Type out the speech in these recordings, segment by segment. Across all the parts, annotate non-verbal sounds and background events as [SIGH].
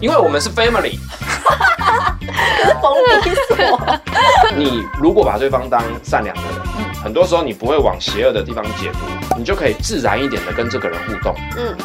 因为我们是 family。封闭锁。你如果把对方当善良的人，嗯，很多时候你不会往邪恶的地方解读，你就可以自然一点的跟这个人互动。嗯。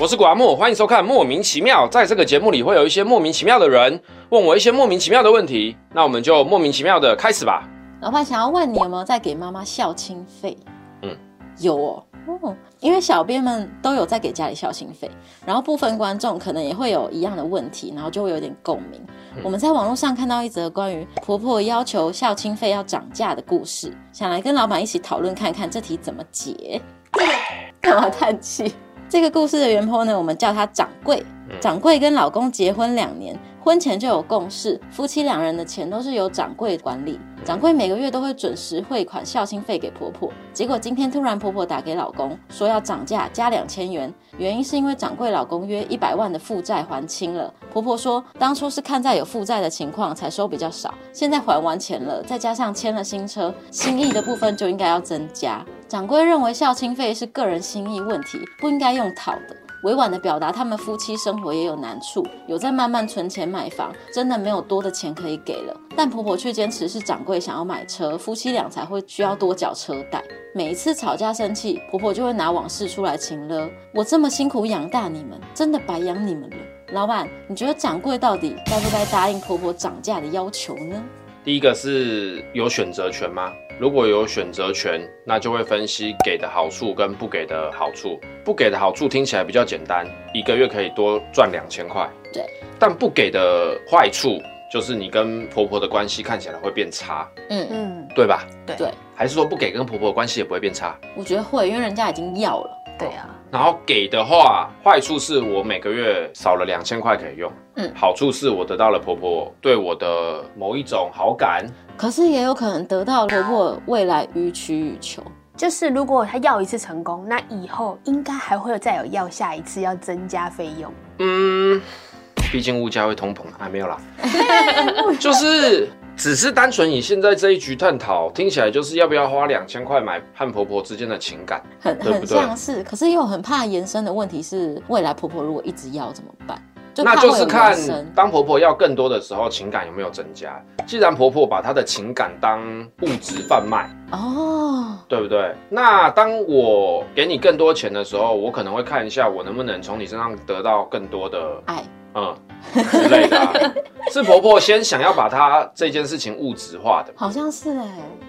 我是谷阿莫，欢迎收看《莫名其妙》。在这个节目里，会有一些莫名其妙的人问我一些莫名其妙的问题，那我们就莫名其妙的开始吧。老爸想要问你有没有在给妈妈孝亲费？嗯，有哦。哦，因为小编们都有在给家里孝亲费，然后部分观众可能也会有一样的问题，然后就会有点共鸣。嗯、我们在网络上看到一则关于婆婆要求孝亲费要涨价的故事，想来跟老板一起讨论看看这题怎么解。[LAUGHS] 干嘛叹气？这个故事的原 PO 呢，我们叫他掌柜。掌柜跟老公结婚两年。婚前就有共识，夫妻两人的钱都是由掌柜管理。掌柜每个月都会准时汇款孝亲费给婆婆。结果今天突然婆婆打给老公，说要涨价加两千元，原因是因为掌柜老公约一百万的负债还清了。婆婆说，当初是看在有负债的情况才收比较少，现在还完钱了，再加上签了新车，心意的部分就应该要增加。掌柜认为孝亲费是个人心意问题，不应该用讨的。委婉的表达，他们夫妻生活也有难处，有在慢慢存钱买房，真的没有多的钱可以给了。但婆婆却坚持是掌柜想要买车，夫妻俩才会需要多缴车贷。每一次吵架生气，婆婆就会拿往事出来情勒。我这么辛苦养大你们，真的白养你们了。老板，你觉得掌柜到底该不该答应婆婆涨价的要求呢？第一个是有选择权吗？如果有选择权，那就会分析给的好处跟不给的好处。不给的好处听起来比较简单，一个月可以多赚两千块。对。但不给的坏处就是你跟婆婆的关系看起来会变差。嗯嗯，对吧？对。对。还是说不给跟婆婆的关系也不会变差？我觉得会，因为人家已经要了。对啊。然后给的话，坏处是我每个月少了两千块可以用。嗯。好处是我得到了婆婆对我的某一种好感。可是也有可能得到婆婆未来予取予求，就是如果他要一次成功，那以后应该还会再有要下一次，要增加费用。嗯，毕竟物价会通膨，还没有啦。[LAUGHS] 就是只是单纯以现在这一局探讨，听起来就是要不要花两千块买和婆婆之间的情感，很？很像是，可是又很怕延伸的问题是，未来婆婆如果一直要怎么办？那就是看当婆婆要更多的时候，情感有没有增加。既然婆婆把她的情感当物质贩卖，哦，对不对？那当我给你更多钱的时候，我可能会看一下我能不能从你身上得到更多的爱，嗯之类的啊。[LAUGHS] 是婆婆先想要把她这件事情物质化的，好像是哎。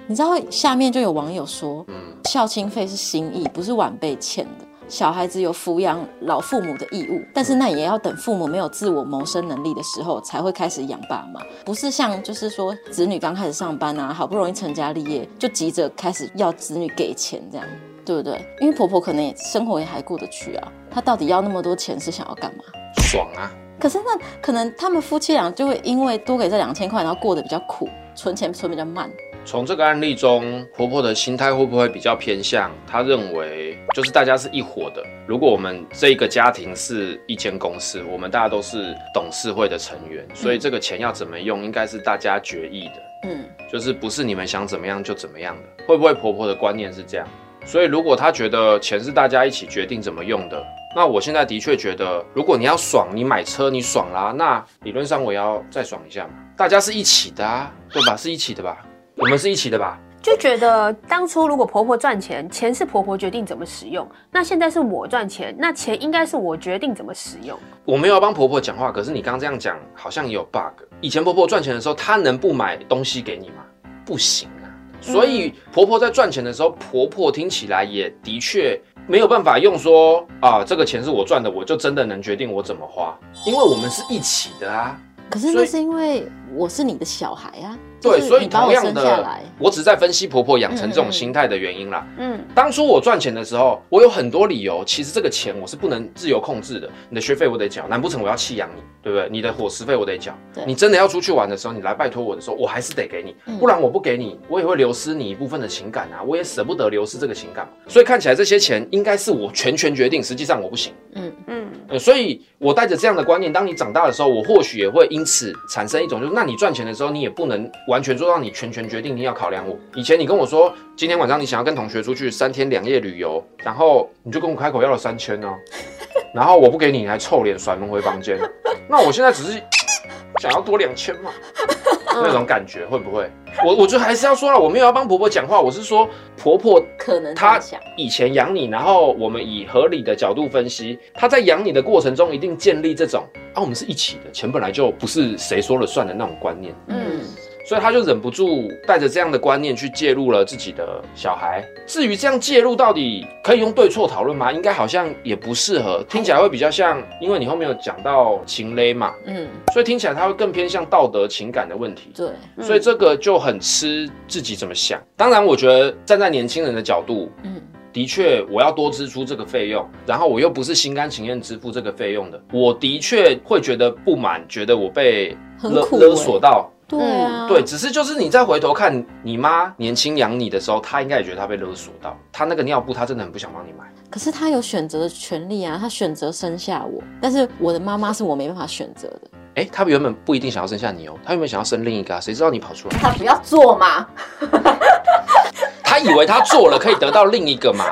你知道下面就有网友说，嗯，孝亲费是心意，不是晚辈欠的。小孩子有抚养老父母的义务，但是那也要等父母没有自我谋生能力的时候，才会开始养爸妈。不是像就是说子女刚开始上班啊，好不容易成家立业，就急着开始要子女给钱，这样对不对？因为婆婆可能也生活也还过得去啊，她到底要那么多钱是想要干嘛？爽啊！可是那可能他们夫妻俩就会因为多给这两千块，然后过得比较苦，存钱存比较慢。从这个案例中，婆婆的心态会不会比较偏向？她认为就是大家是一伙的。如果我们这个家庭是一间公司，我们大家都是董事会的成员，所以这个钱要怎么用，应该是大家决议的。嗯，就是不是你们想怎么样就怎么样的。会不会婆婆的观念是这样？所以如果她觉得钱是大家一起决定怎么用的，那我现在的确觉得，如果你要爽，你买车你爽啦，那理论上我要再爽一下嘛。大家是一起的啊，对吧？是一起的吧？我们是一起的吧？就觉得当初如果婆婆赚钱，钱是婆婆决定怎么使用，那现在是我赚钱，那钱应该是我决定怎么使用。我没有要帮婆婆讲话，可是你刚刚这样讲好像也有 bug。以前婆婆赚钱的时候，她能不买东西给你吗？不行啊。所以婆婆在赚钱的时候，婆婆听起来也的确没有办法用说啊，这个钱是我赚的，我就真的能决定我怎么花，因为我们是一起的啊。可是那是因为我是你的小孩啊。对，所以同样的，我只是在分析婆婆养成这种心态的原因啦。嗯，当初我赚钱的时候，我有很多理由。其实这个钱我是不能自由控制的。你的学费我得缴，难不成我要弃养你，对不对？你的伙食费我得缴。你真的要出去玩的时候，你来拜托我的时候，我还是得给你，不然我不给你，我也会流失你一部分的情感啊。我也舍不得流失这个情感。所以看起来这些钱应该是我全权决定，实际上我不行。嗯嗯，呃，所以我带着这样的观念，当你长大的时候，我或许也会因此产生一种，就是那你赚钱的时候，你也不能完全做到你全。权决定你要考量我。以前你跟我说，今天晚上你想要跟同学出去三天两夜旅游，然后你就跟我开口要了三千哦。[LAUGHS] 然后我不给你，你还臭脸甩门回房间，那我现在只是想要多两千嘛，那种感觉会不会？我我觉得还是要说了，我没有要帮婆婆讲话，我是说婆婆可能她想以前养你，然后我们以合理的角度分析，她在养你的过程中一定建立这种啊，我们是一起的，钱本来就不是谁说了算的那种观念。嗯。所以他就忍不住带着这样的观念去介入了自己的小孩。至于这样介入到底可以用对错讨论吗？应该好像也不适合，听起来会比较像，因为你后面有讲到情勒嘛，嗯，所以听起来他会更偏向道德情感的问题。对，所以这个就很吃自己怎么想。当然，我觉得站在年轻人的角度，嗯，的确我要多支出这个费用，然后我又不是心甘情愿支付这个费用的，我的确会觉得不满，觉得我被勒勒索到。对啊，对，只是就是你再回头看你妈年轻养你的时候，她应该也觉得她被勒索到，她那个尿布她真的很不想帮你买。可是她有选择的权利啊，她选择生下我，但是我的妈妈是我没办法选择的。哎、欸，她原本不一定想要生下你哦，她原本想要生另一个、啊，谁知道你跑出来？她不要做嘛。[LAUGHS] 她以为她做了可以得到另一个嘛，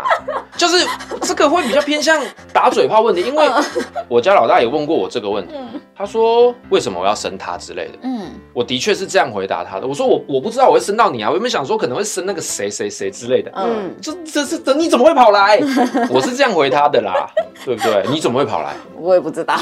就是这个会比较偏向打嘴炮问题，因为我家老大也问过我这个问题，他说为什么我要生他之类的，嗯，我的确是这样回答他的，我说我我不知道我会生到你啊，我原本想说可能会生那个谁谁谁之类的，嗯，这这是这你怎么会跑来？[LAUGHS] 我是这样回他的啦，对不对？你怎么会跑来？我也不知道，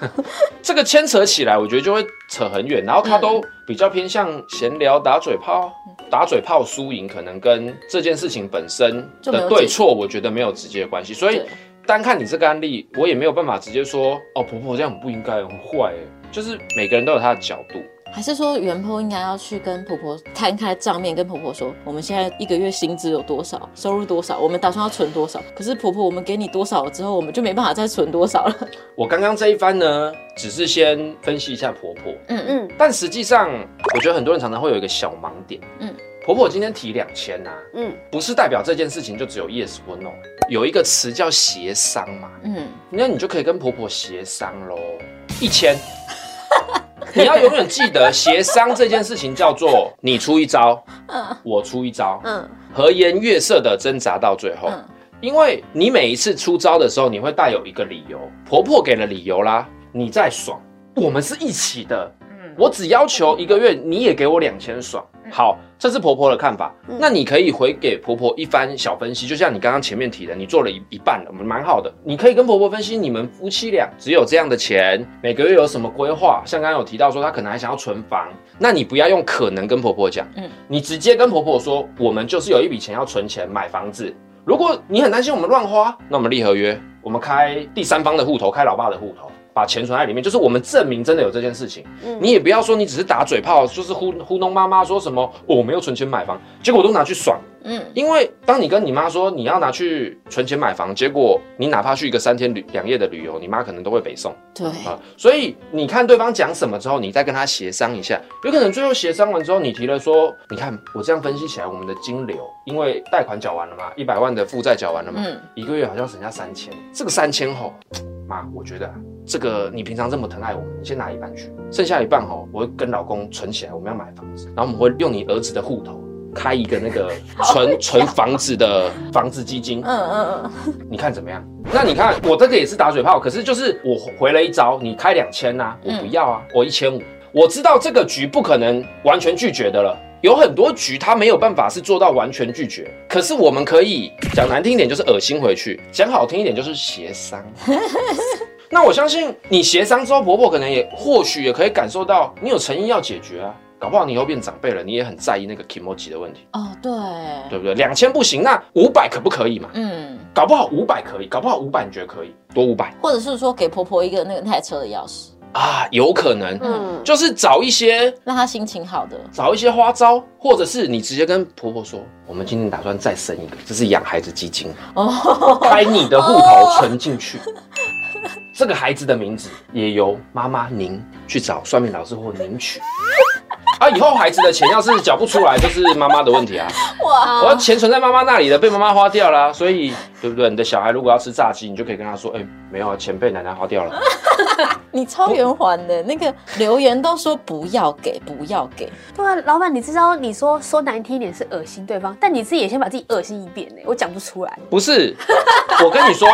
[LAUGHS] 这个牵扯起来，我觉得就会扯很远，然后他都比较偏向闲聊打嘴炮。打嘴炮输赢可能跟这件事情本身的对错，我觉得没有直接的关系。所以单看你这个案例，我也没有办法直接说哦，婆婆这样很不应该，很坏哎。就是每个人都有他的角度。还是说原 PO 应该要去跟婆婆摊开账面，跟婆婆说我们现在一个月薪资有多少，收入多少，我们打算要存多少。可是婆婆，我们给你多少了之后，我们就没办法再存多少了。我刚刚这一番呢，只是先分析一下婆婆，嗯嗯，但实际上我觉得很多人常常会有一个小盲点，嗯，婆婆今天提两千呐，嗯，不是代表这件事情就只有 yes 或 no，有一个词叫协商嘛，嗯，那你就可以跟婆婆协商喽，一千。[LAUGHS] 你要永远记得，协商这件事情叫做你出一招，嗯，我出一招，嗯，和颜悦色的挣扎到最后，嗯，因为你每一次出招的时候，你会带有一个理由，婆婆给了理由啦，你再爽，我们是一起的，嗯，我只要求一个月，你也给我两千爽。好，这是婆婆的看法。嗯、那你可以回给婆婆一番小分析，就像你刚刚前面提的，你做了一一半了，我们蛮好的。你可以跟婆婆分析，你们夫妻俩只有这样的钱，每个月有什么规划？像刚刚有提到说，她可能还想要存房，那你不要用可能跟婆婆讲，嗯，你直接跟婆婆说，我们就是有一笔钱要存钱买房子。如果你很担心我们乱花，那我们立合约，我们开第三方的户头，开老爸的户头。把钱存在里面，就是我们证明真的有这件事情。嗯，你也不要说你只是打嘴炮，就是糊糊弄妈妈说什么，哦，我没有存钱买房，结果都拿去爽。嗯，因为当你跟你妈说你要拿去存钱买房，结果你哪怕去一个三天旅两夜的旅游，你妈可能都会北送。对啊，所以你看对方讲什么之后，你再跟他协商一下，有可能最后协商完之后，你提了说，你看我这样分析起来，我们的金流，因为贷款缴完了嘛，一百万的负债缴完了嘛，嗯，一个月好像省下三千，这个三千吼，妈，我觉得这个你平常这么疼爱我们，你先拿一半去，剩下一半哈，我会跟老公存起来，我们要买房子，然后我们会用你儿子的户头。开一个那个 [LAUGHS] 存存房子的房子基金，嗯嗯嗯，你看怎么样？那你看我这个也是打嘴炮，可是就是我回了一招，你开两千呐，我不要啊，我一千五。我知道这个局不可能完全拒绝的了，有很多局他没有办法是做到完全拒绝，可是我们可以讲难听一点就是恶心回去，讲好听一点就是协商。[LAUGHS] 那我相信你协商之后，婆婆可能也或许也可以感受到你有诚意要解决啊。搞不好你以后变长辈了，你也很在意那个 kimochi 的问题。哦，对，对不对？两千不行，那五百可不可以？嘛？嗯，搞不好五百可以，搞不好五百你觉得可以？多五百，或者是说给婆婆一个那个那台车的钥匙。啊，有可能，嗯，就是找一些让她心情好的，找一些花招，或者是你直接跟婆婆说，我们今天打算再生一个，这是养孩子基金哦，开你的户头存进去，哦、[LAUGHS] 这个孩子的名字也由妈妈您去找算命老师或您取。[LAUGHS] 啊！以后孩子的钱要是缴不出来，就是妈妈的问题啊！[LAUGHS] 哇！我要钱存在妈妈那里的，被妈妈花掉了，所以对不对？你的小孩如果要吃炸鸡，你就可以跟他说，哎，没有啊，钱被奶奶花掉了。[LAUGHS] 你超圆环的，那个留言都说不要给，不要给。对啊，老板，你知道你说说难听一点是恶心对方，但你自己也先把自己恶心一遍呢，我讲不出来。不是，我跟你说，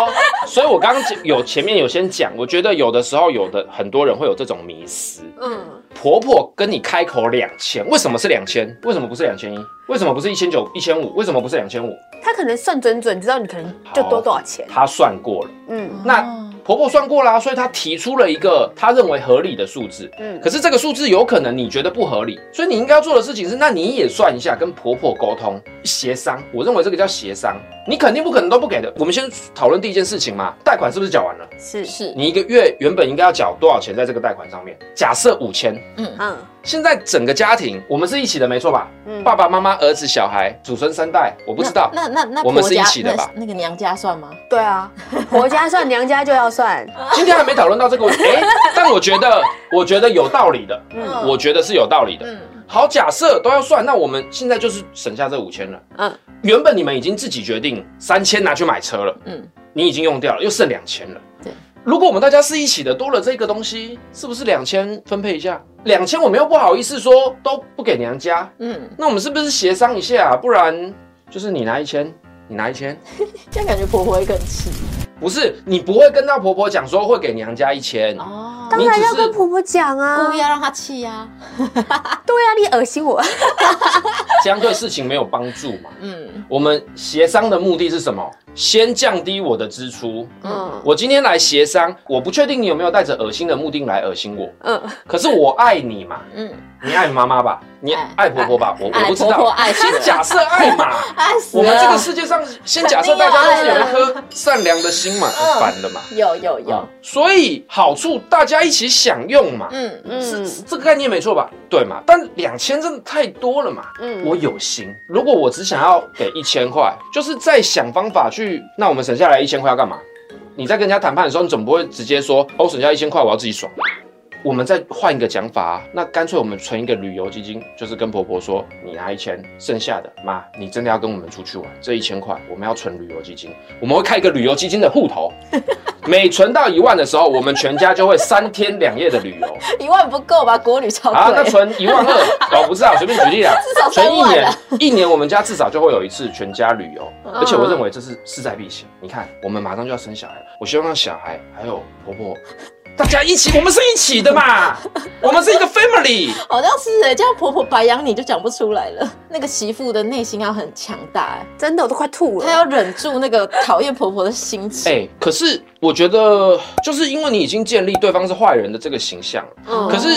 所以我刚刚有前面有先讲，我觉得有的时候有的很多人会有这种迷思。嗯，婆婆跟你开口两千，为什么是两千？为什么不是两千一？为什么不是一千九、一千五？为什么不是两千五？他可能算准准，知道你可能就多多少钱。他算过了。嗯，那。婆婆算过啦、啊，所以她提出了一个她认为合理的数字。嗯，可是这个数字有可能你觉得不合理，所以你应该要做的事情是，那你也算一下，跟婆婆沟通协商。我认为这个叫协商，你肯定不可能都不给的。我们先讨论第一件事情嘛，贷款是不是缴完了？是是，你一个月原本应该要缴多少钱在这个贷款上面？假设五千。嗯嗯。现在整个家庭我们是一起的，没错吧？嗯，爸爸妈妈、儿子、小孩，祖孙三代，我不知道。那那那，那我们是一起的吧？那，那个娘家算吗？对啊，[LAUGHS] 婆家算，娘家就要算。今天还没讨论到这个问题，哎、欸，但我觉得，我觉得有道理的。嗯，我觉得是有道理的。嗯，好，假设都要算，那我们现在就是省下这五千了。嗯，原本你们已经自己决定三千拿去买车了。嗯，你已经用掉了，又剩两千了。对。如果我们大家是一起的，多了这个东西，是不是两千分配一下？两千我们又不好意思说都不给娘家，嗯，那我们是不是协商一下？不然就是你拿一千，你拿一千，[LAUGHS] 这样感觉婆婆会更气。不是，你不会跟到婆婆讲说会给娘家一千哦，当然要跟婆婆讲啊，故意要让她气呀。[LAUGHS] 对啊，你恶心我，[LAUGHS] 这样对事情没有帮助嘛。嗯，我们协商的目的是什么？先降低我的支出。嗯，我今天来协商，我不确定你有没有带着恶心的目的来恶心我。嗯，可是我爱你嘛。嗯，你爱妈妈吧，你爱婆婆吧，我我不知道。先假设爱嘛，[LAUGHS] 爱死。我们这个世界上先假设大家都是有一颗善良的心嘛，烦了嘛。有有有。所以好处大家一起享用嘛。嗯嗯，是这个概念没错吧？对嘛？但两千真的太多了嘛。嗯，我有心。如果我只想要给一千块，就是在想方法去。那我们省下来一千块要干嘛？你在跟人家谈判的时候，你总不会直接说：“哦，我省下一千块，我要自己爽。”我们再换一个讲法啊，那干脆我们存一个旅游基金，就是跟婆婆说，你拿一千，剩下的妈，你真的要跟我们出去玩，这一千块我们要存旅游基金，我们会开一个旅游基金的户头，[LAUGHS] 每存到一万的时候，我们全家就会三天两夜的旅游。一万不够吧？国旅超贵。啊，那存一万二，我不知道，随便举例啦。[LAUGHS] 至少存一年，一年我们家至少就会有一次全家旅游，而且我认为这是势在必行。你看，我们马上就要生小孩了，我希望让小孩还有婆婆。大家一起，我们是一起的嘛，[LAUGHS] 我们是一个 family。好像是哎，这样婆婆白养你就讲不出来了。那个媳妇的内心要很强大，真的我都快吐了。她要忍住那个讨厌婆婆的心情。哎，可是我觉得，就是因为你已经建立对方是坏人的这个形象，嗯，可是。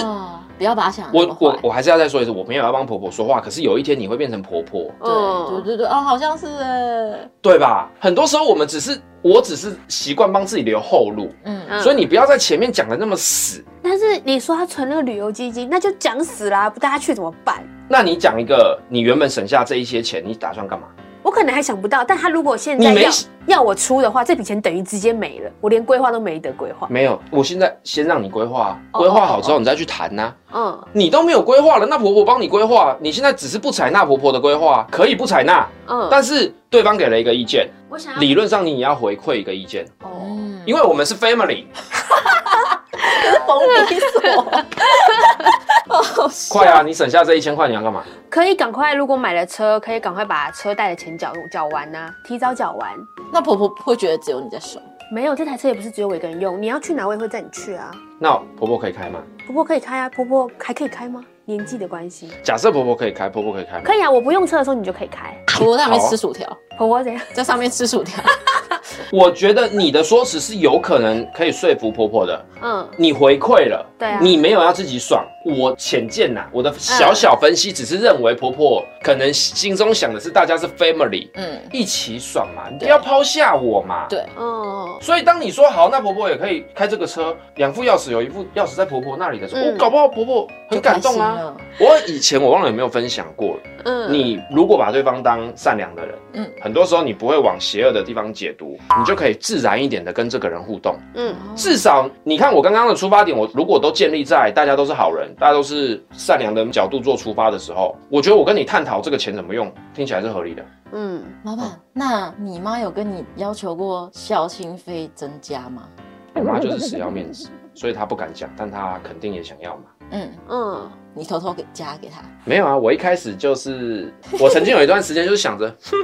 不要把他想我我我还是要再说一次，我没有要帮婆婆说话。可是有一天你会变成婆婆，对对对对，啊，好像是哎，对吧？很多时候我们只是，我只是习惯帮自己留后路，嗯，所以你不要在前面讲的那么死。但是你说他存那个旅游基金，那就讲死啦，不带他去怎么办？那你讲一个，你原本省下这一些钱，你打算干嘛？我可能还想不到，但他如果现在要要我出的话，这笔钱等于直接没了，我连规划都没得规划。没有，我现在先让你规划，规划好之后你再去谈呐。嗯，你都没有规划了，那婆婆帮你规划，你现在只是不采纳婆婆的规划，可以不采纳。嗯，但是对方给了一个意见，我想要理论上你也要回馈一个意见。哦，因为我们是 family。[LAUGHS] 封闭锁。快啊！你省下这一千块，你要干嘛？可以赶快，如果买了车，可以赶快把车贷的钱缴缴完呐，提早缴完。那婆婆会觉得只有你在爽？没有，这台车也不是只有我一个人用，你要去哪我也会载你去啊。那婆婆可以开吗？婆婆可以开啊，婆婆还可以开吗？年纪的关系。假设婆婆可以开，婆婆可以开吗？可以啊，我不用车的时候你就可以开。婆婆在上面吃薯条，婆婆怎样？在上面吃薯条。[LAUGHS] 我觉得你的说辞是有可能可以说服婆婆的。嗯，你回馈了，对啊，你没有要自己爽。我浅见呐，我的小小分析只是认为婆婆可能心中想的是大家是 family，嗯，一起爽嘛，你不要抛下我嘛。对，嗯。所以当你说好，那婆婆也可以开这个车，两副钥匙，有一副钥匙在婆婆那里的时候，我搞不好婆婆很感动啊。我以前我忘了有没有分享过了。嗯，你如果把对方当善良的人，嗯，很多时候你不会往邪恶的地方解读。你就可以自然一点的跟这个人互动。嗯，至少你看我刚刚的出发点，我如果都建立在大家都是好人，大家都是善良的角度做出发的时候，我觉得我跟你探讨这个钱怎么用，听起来是合理的。嗯，老板，那你妈有跟你要求过孝心费增加吗？我妈就是死要面子，所以她不敢讲，但她肯定也想要嘛。嗯嗯，你偷偷给加给她。没有啊，我一开始就是，我曾经有一段时间就是想着，[LAUGHS] 哼，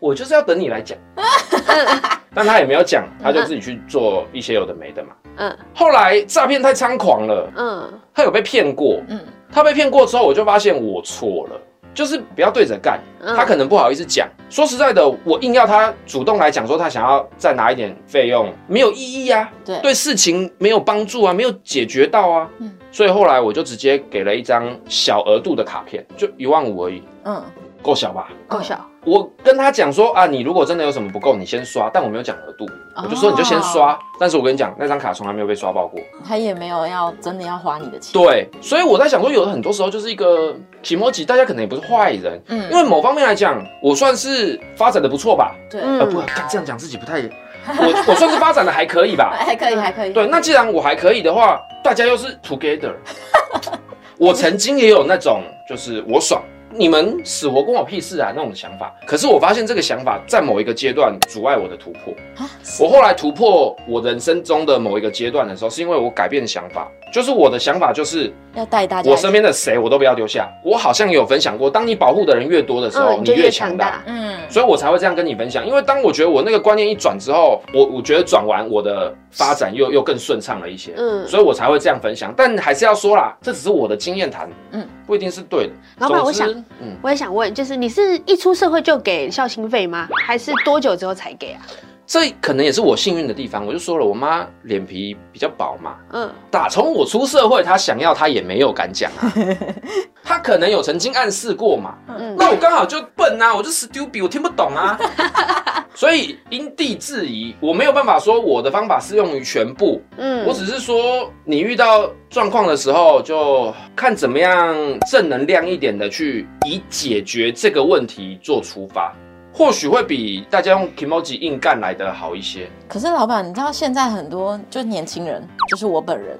我就是要等你来讲，[LAUGHS] 但他也没有讲，他就自己去做一些有的没的嘛。嗯。后来诈骗太猖狂了，嗯。他有被骗过，嗯，他被骗过之后，我就发现我错了，就是不要对着干。嗯。他可能不好意思讲。说实在的，我硬要他主动来讲说他想要再拿一点费用，没有意义啊，对。对事情没有帮助啊，没有解决到啊。嗯。所以后来我就直接给了一张小额度的卡片，就一万五而已，嗯，够小吧？够小。我跟他讲说啊，你如果真的有什么不够，你先刷，但我没有讲额度，我就说你就先刷。但是我跟你讲，那张卡从来没有被刷爆过。他也没有要真的要花你的钱。对，所以我在想说，有的很多时候就是一个期末级，大家可能也不是坏人，嗯因为某方面来讲，我算是发展的不错吧。对，嗯呃，不，干这样讲自己不太，我我算是发展的还可以吧。[LAUGHS] 还可以，还可以。对，那既然我还可以的话，大家又是 together。[LAUGHS] 我曾经也有那种，就是我爽，你们死活关我屁事啊那种想法。可是我发现这个想法在某一个阶段阻碍我的突破。啊，我后来突破我人生中的某一个阶段的时候，是因为我改变想法，就是我的想法就是要带大家。我身边的谁我都不要丢下。我好像有分享过，当你保护的人越多的时候，嗯，你越。强大。嗯，所以我才会这样跟你分享，因为当我觉得我那个观念一转之后，我我觉得转完我的发展又又更顺畅了一些，嗯所以我才会这样分享。但还是要说啦，这只是我的经验谈，嗯，不一定是对的。老板，我想，嗯，我也想问，就是你是一出社会就给孝心费吗？还是多久之后才给啊？这可能也是我幸运的地方。我就说了，我妈脸皮比较薄嘛，嗯。打从我出社会，她想要她也没有敢讲啊，[LAUGHS] 她可能有曾经暗示过嘛，嗯。那我刚好就笨啊，我就 stupid，我听不懂啊，[LAUGHS] 所以因地制宜，我没有办法说我的方法适用于全部，嗯。我只是说你遇到状况的时候，就看怎么样正能量一点的去以解决这个问题做出发，或许会比大家用 Kimoji 硬干来的好一些。可是老板，你知道现在很多就年轻人，就是我本人，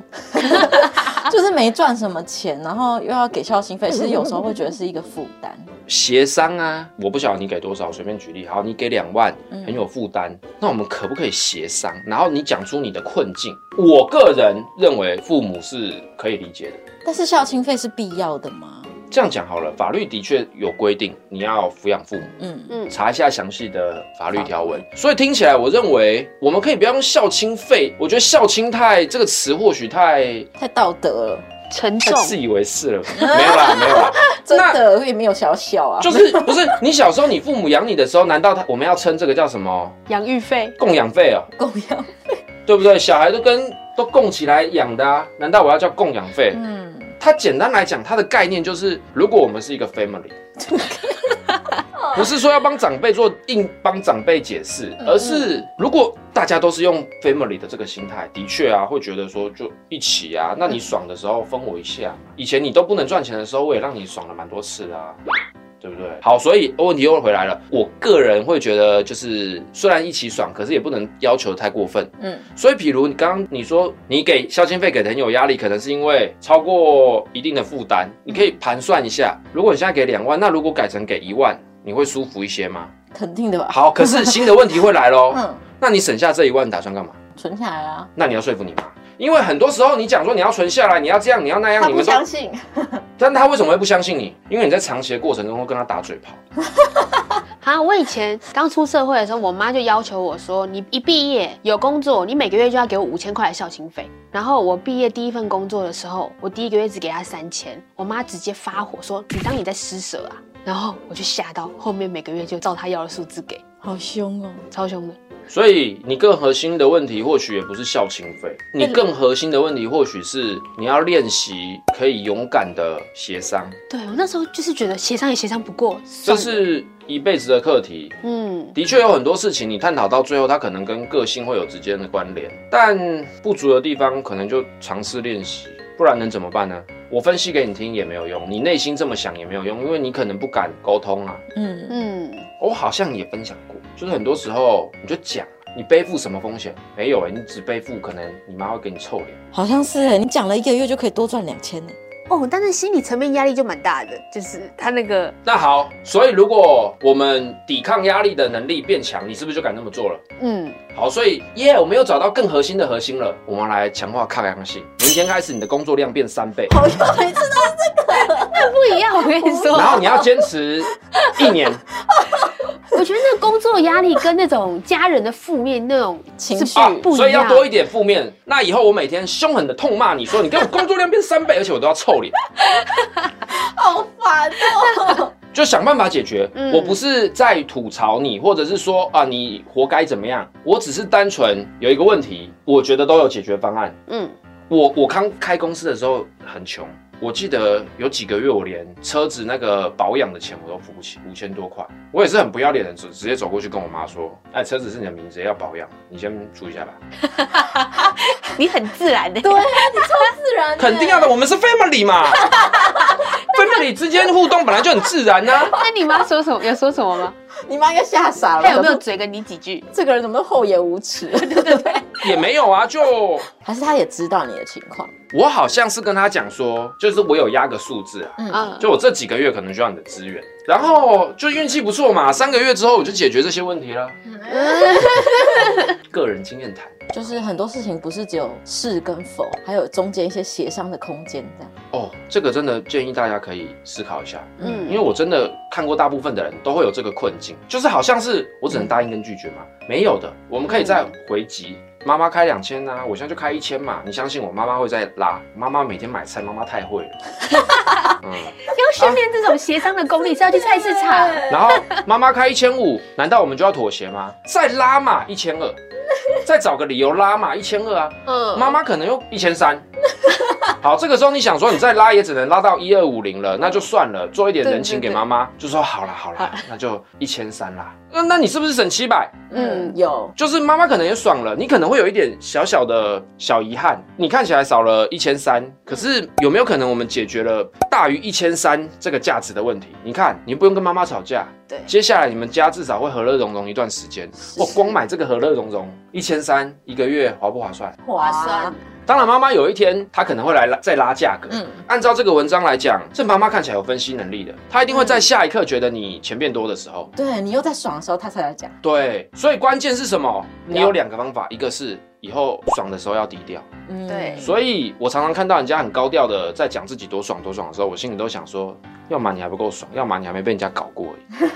[LAUGHS] 就是没赚什么钱，然后又要给孝心费，其实有时候会觉得是一个负担。协商啊，我不晓得你给多少，随便举例。好，你给两万，很有负担，那我们可不可以协商？然后你讲出你的困境。我个人认为父母是可以理解的。但是孝心费是必要的吗？这样讲好了，法律的确有规定你要抚养父母，嗯嗯查一下详细的法律条文。所以听起来，我认为我们可以不要用孝亲费。我觉得孝亲太这个词或许太太道德了，沉重。太自以为是了。没有啦，[LAUGHS] 没有啦。真的也没有小小啊，就是不是你小时候你父母养你的时候，难道他我们要称这个叫什么养育费，供养费哦？供养。对不对？小孩都跟都供起来养的啊，难道我要叫供养费？嗯，它简单来讲，它的概念就是，如果我们是一个 family，不是说要帮长辈做硬帮长辈解释，而是如果大家都是用 family 的这个心态，的确啊，会觉得说就一起啊，那你爽的时候分我一下，以前你都不能赚钱的时候，我也让你爽了蛮多次的啊。对不对？好，所以问题又回来了。我个人会觉得，就是虽然一起爽，可是也不能要求太过分。嗯，所以，比如你刚刚你说你给孝亲费给的很有压力，可能是因为超过一定的负担。你可以盘算一下，如果你现在给两万，那如果改成给一万，你会舒服一些吗？肯定的吧。好，可是新的问题会来喽。[LAUGHS] 嗯，那你省下这一万，打算干嘛？存起来啊。那你要说服你妈，因为很多时候你讲说你要存下来，你要这样，你要那样，他不你们都相信。[LAUGHS] 但他为什么会不相信你？因为你在长期的过程中会跟他打嘴炮。[LAUGHS] 啊，我以前刚出社会的时候，我妈就要求我说，你一毕业有工作，你每个月就要给我五千块的孝亲费。然后我毕业第一份工作的时候，我第一个月只给她三千，我妈直接发火说，你当你在施舍啊？然后我就吓到，后面每个月就照她要的数字给，好凶哦。超凶的。所以你更核心的问题，或许也不是孝亲费，你更核心的问题，或许是你要练习可以勇敢的协商，对我那时候就是觉得协商也协商不过，这是一辈子的课题。嗯的确有很多事情，你探讨到最后，它可能跟个性会有直接的关联，但不足的地方，可能就尝试练习，不然能怎么办呢？我分析给你听也没有用，你内心这么想也没有用，因为你可能不敢沟通啊。嗯，嗯我好像也分享过，就是很多时候你就讲，你背负什么风险？没有哎、欸，你只背负可能你妈会给你臭脸。好像是哎，你讲了一个月就可以多赚两千呢。哦，但是心理层面压力就蛮大的，就是他那个。那好，所以如果我们抵抗压力的能力变强，你是不是就敢那么做了？嗯，好，所以耶，yeah, 我们又找到更核心的核心了。我们来强化抗压性。明天开始，你的工作量变三倍。好像每次都是这个，[LAUGHS] 那不一样。我跟你说，然后你要坚持一年。[LAUGHS] [LAUGHS] 我觉得那工作压力跟那种家人的负面那种情绪不一样，所以要多一点负面。那以后我每天凶狠的痛骂你说，你给我工作量变三倍，而且我都要臭脸，[LAUGHS] 好烦哦。[LAUGHS] 就想办法解决。我不是在吐槽你，或者是说啊你活该怎么样，我只是单纯有一个问题，我觉得都有解决方案。嗯，我我刚开公司的时候很穷。我记得有几个月，我连车子那个保养的钱我都付不起，五千多块。我也是很不要脸的，直直接走过去跟我妈说：“哎，车子是你的名字，要保养，你先出一下吧。”你很自然的，[LAUGHS] 对啊，你超自然的，肯定要的。我们是 family 嘛，[LAUGHS] family 之间互动本来就很自然呢、啊。那你妈说什么？有说什么吗？你妈应该吓傻了。她有没有嘴跟你几句？这个人怎么厚颜无耻？对 [LAUGHS] 对对，也没有啊，就还是他也知道你的情况。我好像是跟他讲说，就是我有压个数字啊，嗯，就我这几个月可能需要你的资源，然后就运气不错嘛，三个月之后我就解决这些问题了。[LAUGHS] 嗯、个人经验谈，就是很多事情不是只有是跟否，还有中间一些协商的空间，这样。哦，这个真的建议大家可以思考一下，嗯，因为我真的看过大部分的人都会有这个困境，就是好像是我只能答应跟拒绝嘛，嗯、没有的，我们可以再回击。妈妈开两千呐，我现在就开一千嘛。你相信我，妈妈会再拉。妈妈每天买菜，妈妈太会了。[LAUGHS] 嗯，要训练这种协商的功力，是要去菜市场。然后妈妈开一千五，难道我们就要妥协吗？再拉嘛，一千二，再找个理由拉嘛，一千二啊。嗯，妈妈可能又一千三。[LAUGHS] 好，这个时候你想说，你再拉也只能拉到一二五零了，那就算了，做一点人情给妈妈，就说好了好了，那就一千三啦。那那你是不是省七百？嗯，有，就是妈妈可能也爽了，你可能会有一点小小的小遗憾，你看起来少了一千三，可是有没有可能我们解决了大于一千三这个价值的问题？你看，你不用跟妈妈吵架，对，接下来你们家至少会和乐融融一段时间。我光买这个和乐融融一千三一个月划不划算？划算。当然，妈妈有一天她可能会来拉再拉价格。嗯，按照这个文章来讲，这妈妈看起来有分析能力的，她一定会在下一刻觉得你钱变多的时候，对你又在爽的时候，她才来讲。对，所以关键是什么？你有两个方法，一个是以后爽的时候要低调。嗯，对。所以我常常看到人家很高调的在讲自己多爽多爽的时候，我心里都想说，要么你还不够爽，要么你还没被人家搞过而已。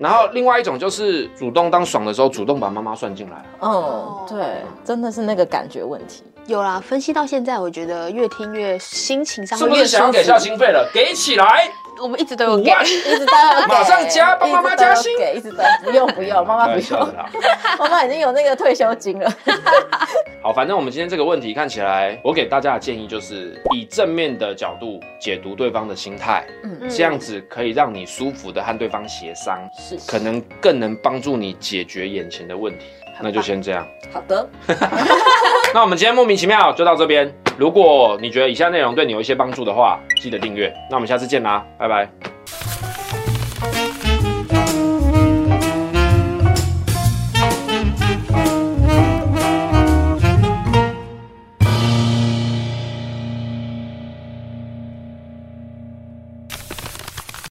然后另外一种就是主动当爽的时候，主动把妈妈算进来。嗯，对，真的是那个感觉问题。有啦，分析到现在，我觉得越听越心情上。是不是想要给孝心费了？给起来！我们一直都有给，一直都有给，马上加，帮妈妈加薪。给，一直都不用不用，妈妈不用，妈妈已经有那个退休金了。[LAUGHS] 好，反正我们今天这个问题看起来，我给大家的建议就是以正面的角度解读对方的心态，嗯，这样子可以让你舒服的和对方协商，是，可能更能帮助你解决眼前的问题。那就先这样。好的。[LAUGHS] [LAUGHS] [LAUGHS] 那我们今天莫名其妙就到这边。如果你觉得以下内容对你有一些帮助的话，记得订阅。那我们下次见啦，拜拜。